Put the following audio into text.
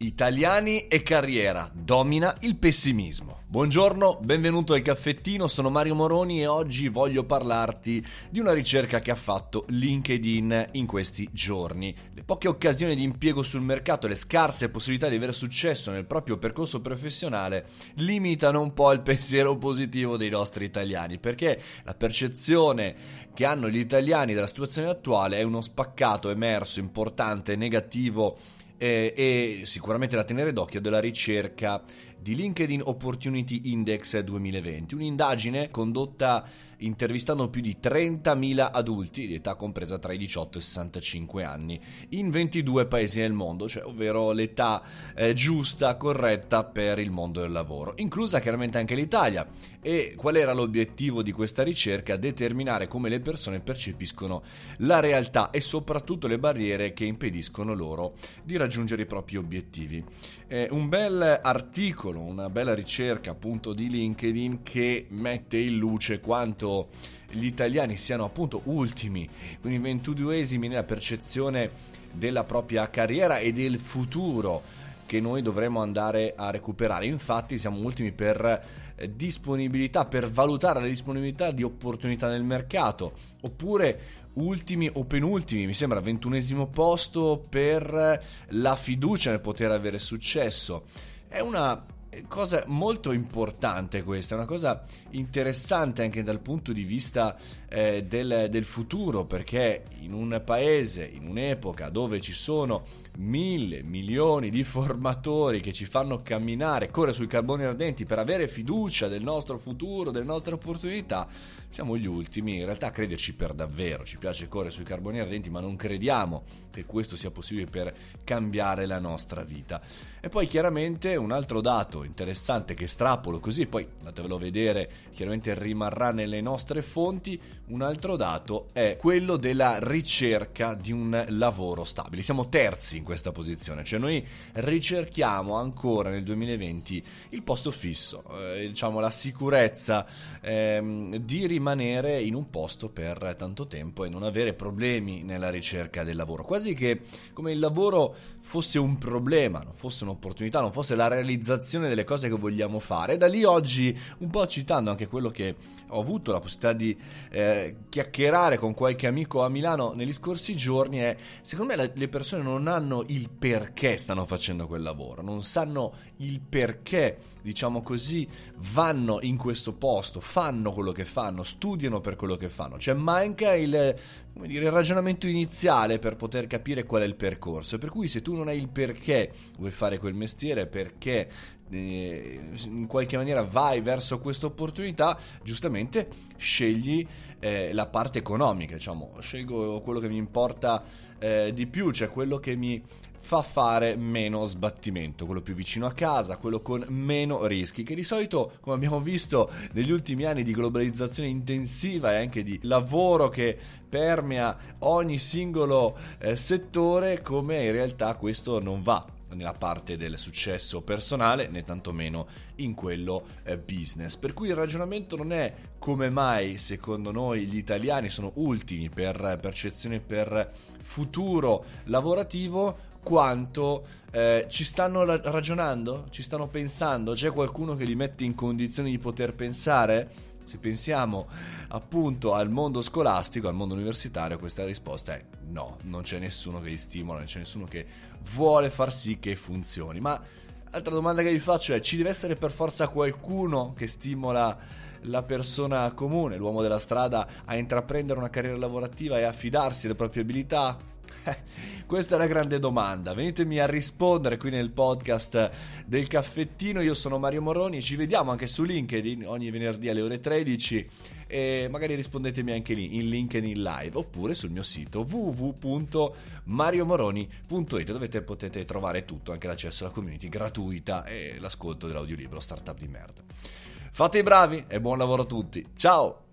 Italiani e carriera, domina il pessimismo. Buongiorno, benvenuto al caffettino, sono Mario Moroni e oggi voglio parlarti di una ricerca che ha fatto LinkedIn in questi giorni. Le poche occasioni di impiego sul mercato e le scarse possibilità di avere successo nel proprio percorso professionale limitano un po' il pensiero positivo dei nostri italiani, perché la percezione che hanno gli italiani della situazione attuale è uno spaccato emerso, importante, negativo eh, e sicuramente da tenere d'occhio della ricerca di LinkedIn Opportunity Index 2020, un'indagine condotta intervistando più di 30.000 adulti di età compresa tra i 18 e i 65 anni in 22 paesi nel mondo, cioè ovvero l'età eh, giusta, corretta per il mondo del lavoro, inclusa chiaramente anche l'Italia. E qual era l'obiettivo di questa ricerca? Determinare come le persone percepiscono la realtà e soprattutto le barriere che impediscono loro di raggiungere i propri obiettivi. È un bel articolo, una bella ricerca appunto di LinkedIn che mette in luce quanto gli italiani siano appunto ultimi, quindi ventuduesimi nella percezione della propria carriera e del futuro che noi dovremmo andare a recuperare. Infatti siamo ultimi per eh, disponibilità, per valutare la disponibilità di opportunità nel mercato, oppure ultimi o penultimi, mi sembra ventunesimo posto per la fiducia nel poter avere successo. È una cosa molto importante questa, una cosa interessante anche dal punto di vista eh, del, del futuro, perché in un paese, in un'epoca dove ci sono mille milioni di formatori che ci fanno camminare, correre sui carboni ardenti per avere fiducia del nostro futuro, delle nostre opportunità, siamo gli ultimi in realtà a crederci per davvero. Ci piace correre sui carboni ardenti, ma non crediamo che questo sia possibile per cambiare la nostra vita. E poi chiaramente un altro dato interessante che strapolo così, poi andatevelo a vedere, chiaramente rimarrà nelle nostre fonti, un altro dato è quello della ricerca di un lavoro stabile. Siamo terzi in questa posizione, cioè noi ricerchiamo ancora nel 2020 il posto fisso, eh, diciamo la sicurezza ehm, di rimanere in un posto per tanto tempo e non avere problemi nella ricerca del lavoro, quasi che come il lavoro fosse un problema, non fosse un'opportunità, non fosse la realizzazione delle cose che vogliamo fare. Da lì oggi, un po' citando anche quello che ho avuto la possibilità di eh, chiacchierare con qualche amico a Milano negli scorsi giorni, è secondo me le persone non hanno il perché stanno facendo quel lavoro, non sanno il perché diciamo così, vanno in questo posto, fanno quello che fanno, studiano per quello che fanno. Cioè manca il, dire, il ragionamento iniziale per poter capire qual è il percorso. Per cui se tu non hai il perché vuoi fare quel mestiere, perché in qualche maniera vai verso questa opportunità, giustamente scegli eh, la parte economica, diciamo, scelgo quello che mi importa eh, di più, cioè quello che mi fa fare meno sbattimento, quello più vicino a casa, quello con meno rischi, che di solito, come abbiamo visto negli ultimi anni di globalizzazione intensiva e anche di lavoro che permea ogni singolo eh, settore, come in realtà questo non va nella parte del successo personale né tantomeno in quello eh, business. Per cui il ragionamento non è come mai secondo noi gli italiani sono ultimi per percezione per futuro lavorativo quanto eh, ci stanno ragionando, ci stanno pensando, c'è qualcuno che li mette in condizioni di poter pensare? Se pensiamo appunto al mondo scolastico, al mondo universitario, questa risposta è no, non c'è nessuno che li stimola, non c'è nessuno che vuole far sì che funzioni. Ma altra domanda che vi faccio è, ci deve essere per forza qualcuno che stimola la persona comune, l'uomo della strada, a intraprendere una carriera lavorativa e a fidarsi delle proprie abilità? Questa è la grande domanda. Venitemi a rispondere qui nel podcast del caffettino. Io sono Mario Moroni. Ci vediamo anche su LinkedIn ogni venerdì alle ore 13. E magari rispondetemi anche lì in LinkedIn live oppure sul mio sito www.mariomoroni.it dove potete trovare tutto, anche l'accesso alla community gratuita e l'ascolto dell'audiolibro Startup di merda. Fate i bravi e buon lavoro a tutti. Ciao!